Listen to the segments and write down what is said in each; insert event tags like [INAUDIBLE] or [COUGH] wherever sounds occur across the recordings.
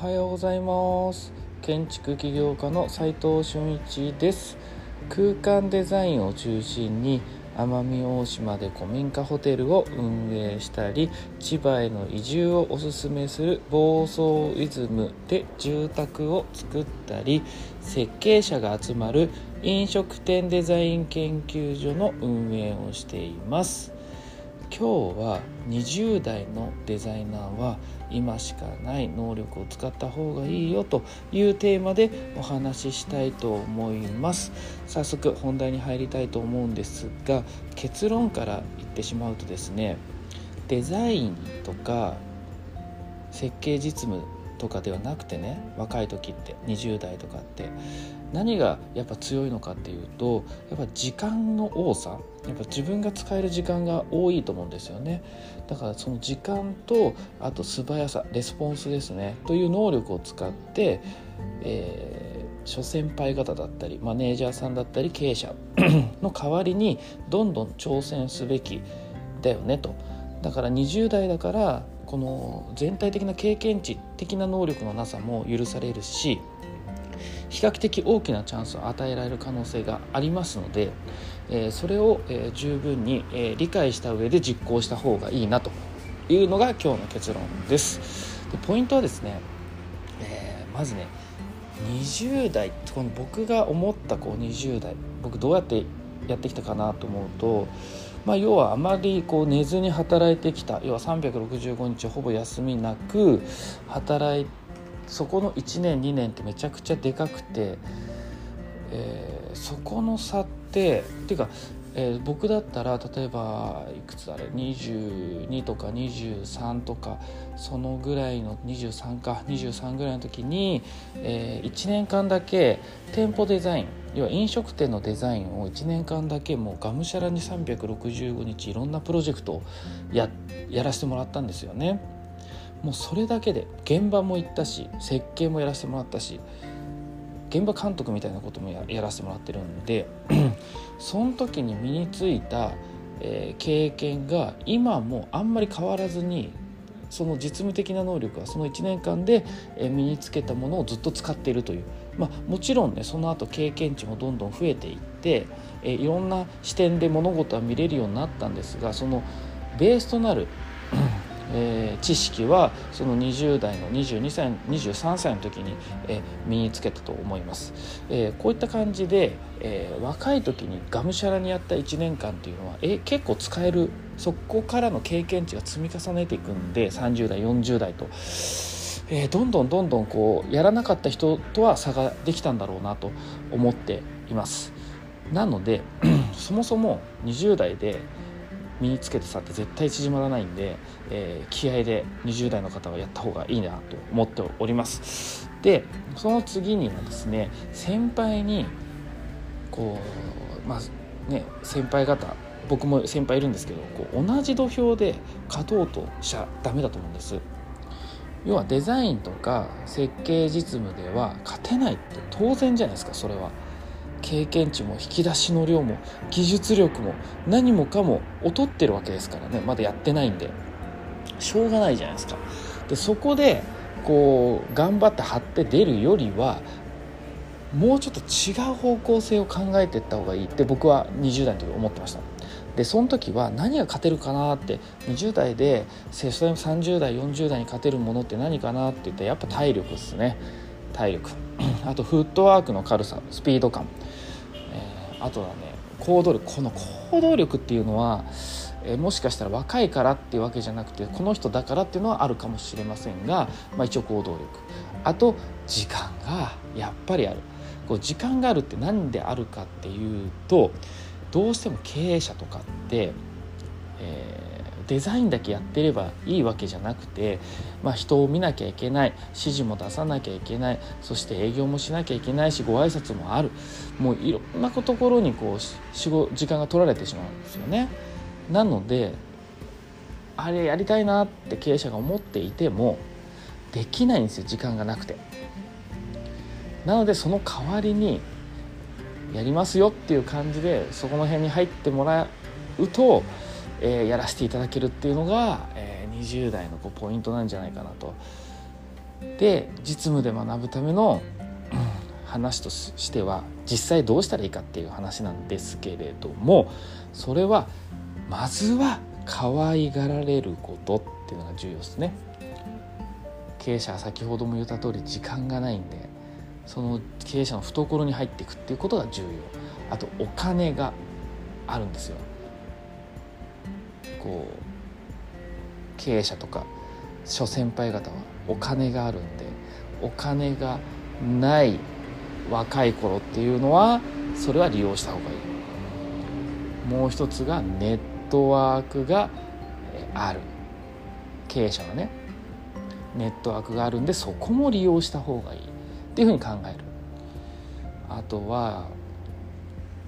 はようございます。建築起業家の斉藤俊一です。空間デザインを中心に奄美大島で古民家ホテルを運営したり千葉への移住をおすすめする房総イズムで住宅を作ったり設計者が集まる飲食店デザイン研究所の運営をしています。今日は20代のデザイナーは今しかない能力を使った方がいいよというテーマでお話ししたいと思います。早速本題に入りたいと思うんですが結論から言ってしまうとですねデザインとか設計実務とかではなくてね若い時って20代とかって何がやっぱ強いのかっていうとやっぱ時間の多さやっぱ自分が使える時間が多いと思うんですよね。だからその時間とあと素早さレスポンスですねという能力を使って、えー、諸先輩方だったりマネージャーさんだったり経営者 [CLEARS THROAT] の代わりにどんどん挑戦すべきだよねと。だから20代だからこの全体的な経験値的な能力のなさも許されるし比較的大きなチャンスを与えられる可能性がありますので、え、それを、え、十分に、え、理解した上で実行した方がいいなというのが今日の結論です。でポイントはですね、えまずね20代この僕が思ったこう20代僕どうやってやってきたかなと思うと、まあ、要はあまりこう寝ずに働いてきた。要は365日ほぼ休みなく働いそこの1年2年ってめちゃくちゃでかくて、えー、そこの差ってっていうか、えー、僕だったら例えばいくつあれ22とか23とかそのぐらいの23か23ぐらいの時に、えー、1年間だけ店舗デザイン要は飲食店のデザインを1年間だけもうがむしゃらに365日いろんなプロジェクトをややらせてもらったんですよね。もうそれだけで現場も行ったし設計もやらせてもらったし現場監督みたいなこともやらせてもらってるんで [CLEARS THROAT] その時に身についた、えー、経験が今もあんまり変わらずにその実務的な能力はその1年間で身につけたものをずっと使っているという、まあ、もちろんねその後経験値もどんどん増えていって、えいろんな視点で物事は見れるようになったんですがそのベースとなるえー、知識はその20代の22歳23歳の時に、えー、身につけたと思います、えー、こういった感じで、え若い時にがむしゃらにやった1年間っていうのは、え結構使えるそこからの経験値が積み重ねていくんで30代40代と。えどんどんどんどんこうやらなかった人とは差ができたんだろうなと思っていますなので [CLEARS THROAT] そもそも20代で身につけてさって絶対縮まらないんで、えー、気合で20代の方はやった方がいいなと思っております。でその次にはですね先輩にこうまあね先輩方僕も先輩いるんですけどこう同じ土俵で勝とうとしちゃダメだと思うんです。要はデザインとか設計実務では勝てないって当然じゃないですかそれは。経験値も引き出しの量も技術力も何もかも劣ってるわけですからね。まだやってないんで。しょうがないじゃないですか。でそこでこう頑張って張って出るよりはもうちょっと違う方向性を考えていった方がいいって僕は20代の時思ってました。でその時は何が勝てるかなって20代でそれ30代40代に勝てるものって何かなって言ったらやっぱ体力ですね。体力。[CLEARS THROAT] あとフットワークの軽さスピード感。あとはね行動力。この行動力っていうのは、えもしかしたら若いからっていうわけじゃなくてこの人だからっていうのはあるかもしれませんが、まあ、一応行動力。あと時間がやっぱりある。こう時間があるって何であるかっていうとどうしても経営者とかって、えーデザインだけやってればいいわけじゃなくて、まあ、人を見なきゃいけない指示も出さなきゃいけないそして営業もしなきゃいけないしご挨拶もあるもういろんなところにこう時間が取られてしまうんですよね。なのであれやりたいなって経営者が思っていてもできないんですよ時間がなくて。なのでその代わりにやりますよっていう感じでそこの辺に入ってもらうとえー、やらせていただけるっていうのが、えー、20代のこうポイントなんじゃないかなと。で実務で学ぶための話としては実際どうしたらいいかっていう話なんですけれどもそれはまずは可愛がられることっていうのが重要ですね。経営者は先ほども言った通り時間がないんでその経営者の懐に入っていくっていうことが重要。あとお金があるんですよ。こう経営者とか諸先輩方はお金があるんでお金がない若い頃っていうのはそれは利用した方がいい。もう一つがネットワークがある。経営者はねネットワークがあるんでそこも利用した方がいい。っていうふうに考える。あとは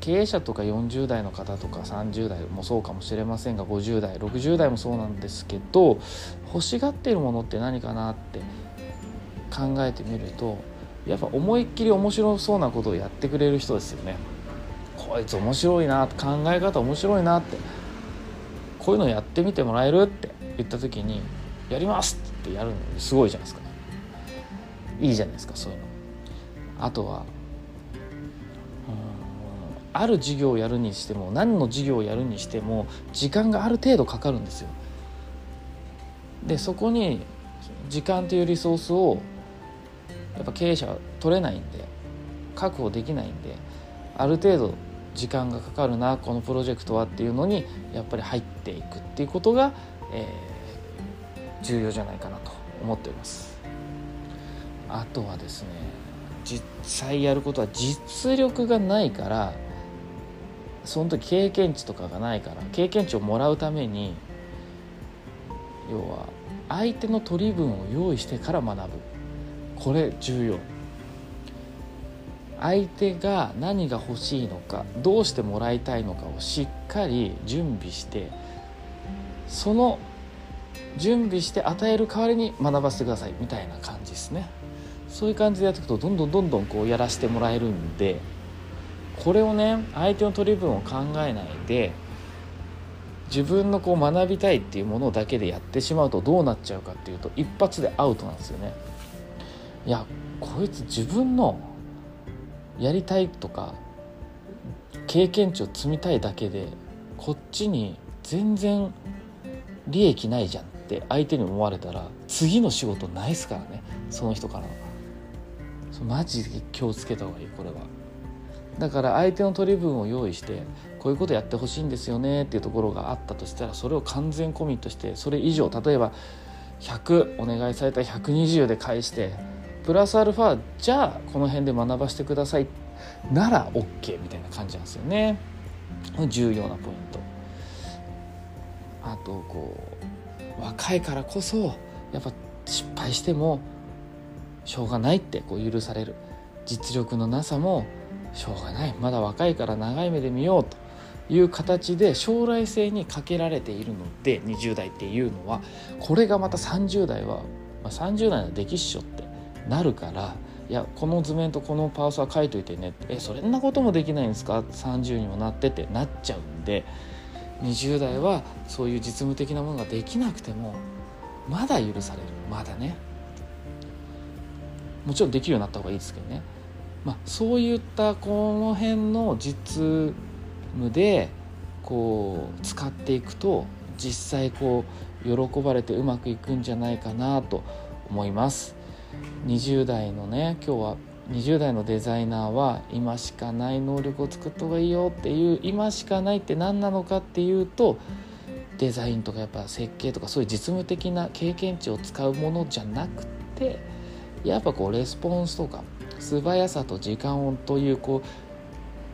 経営者とか40代の方とか30代もそうかもしれませんが50代60代もそうなんですけど欲しがっているものって何かなって考えてみるとやっぱ思いっきり面白そうなことをやってくれる人ですよね。こいつ面白いな考え方面白いなってこういうのやってみてもらえるって言った時に「やります!」ってやるのすごいじゃないですかいいじゃないですかそういうの。あとはある授業をやるにしても何の授業をやるにしても時間がある程度かかるんですよ。でそこに時間というリソースをやっぱ経営者は取れないんで確保できないんである程度時間がかかるなこのプロジェクトはっていうのにやっぱり入っていくっていうことが、えー、重要じゃないかなと思っております。あとはですね実際やることは実力がないからその時経験値とかがないから経験値をもらうために要は相手の取り分を用意してから学ぶ。これ重要。相手が何が欲しいのかどうしてもらいたいのかをしっかり準備してその準備して与える代わりに学ばせてくださいみたいな感じですね。そういう感じでやっていくとどんどんどんどんこうやらせてもらえるんでこれをね相手の取り分を考えないで自分のこう学びたいっていうものだけでやってしまうとどうなっちゃうかっていうと一発でアウトなんですよね。いやこいつ自分のやりたいとか経験値を積みたいだけでこっちに全然利益ないじゃんって相手に思われたら次の仕事ないっすからねその人からマジで気をつけた方がいいこれは。だから相手の取り分を用意してこういうことやってほしいんですよねっていうところがあったとしたらそれを完全コミットしてそれ以上例えば100お願いされた120で返してプラスアルファじゃあこの辺で学ばせてください。なら OK みたいな感じなんですよね。重要なポイント。あとこう若いからこそやっぱ失敗してもしょうがないってこう許される。実力のなさもしょうがない。まだ若いから長い目で見ようという形で将来性にかけられているので20代っていうのはこれがまた30代は、まあ、30代のできっしょってなるからいやこの図面とこのパースは書いといてねえそんなこともできないんですか？30にもなってってなっちゃうんで20代はそういう実務的なものができなくてもまだ許される。まだね。もちろんできるようになった方がいいですけどね。まあ、そういったこの辺の実務でこう使っていくと実際こう喜ばれてうまくいくんじゃないかなと思います。20代のね今日は20代のデザイナーは今しかない能力を作った方がいいよっていう今しかないって何なのかっていうとデザインとかやっぱ設計とかそういう実務的な経験値を使うものじゃなくてやっぱこうレスポンスとか素早さと時間をというこう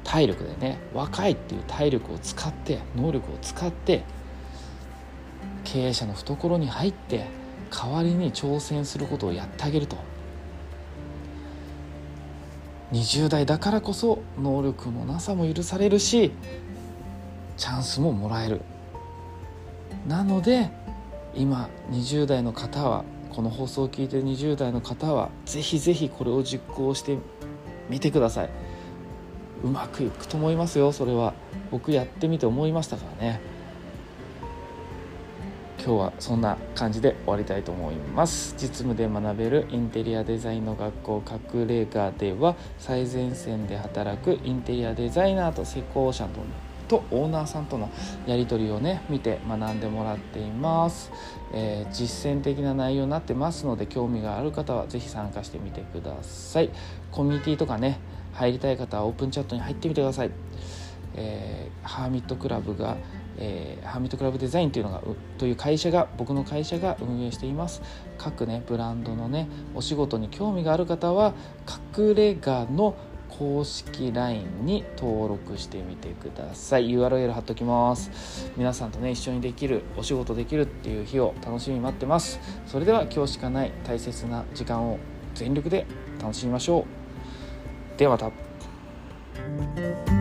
体力でね若いっていう体力を使って能力を使って経営者の懐に入って代わりに挑戦することをやってあげると。20代だからこそ能力のなさも許されるしチャンスももらえる。なので今20代の方はこの放送を聞いてる20代の方はぜひぜひこれを実行してみてください。うまくいくと思いますよ。それは僕やってみて思いましたからね。今日はそんな感じで終わりたいと思います。実務で学べるインテリアデザインの学校隠れ家では最前線で働くインテリアデザイナーと施工者ととオーナーさんとのやり取りをね見て学んでもらっています、えー、実践的な内容になってますので興味がある方は是非参加してみてください。コミュニティとかね入りたい方はオープンチャットに入ってみてください、えー、ハーミットクラブがえー、ハーミットクラブデザインというのがという会社が僕の会社が運営しています。各ねブランドのねお仕事に興味がある方は隠れ家の公式 LINE に登録してみてください。URL 貼っときます。皆さんとね一緒にできるお仕事できるっていう日を楽しみに待ってます。それでは今日しかない大切な時間を全力で楽しみましょう。ではまた。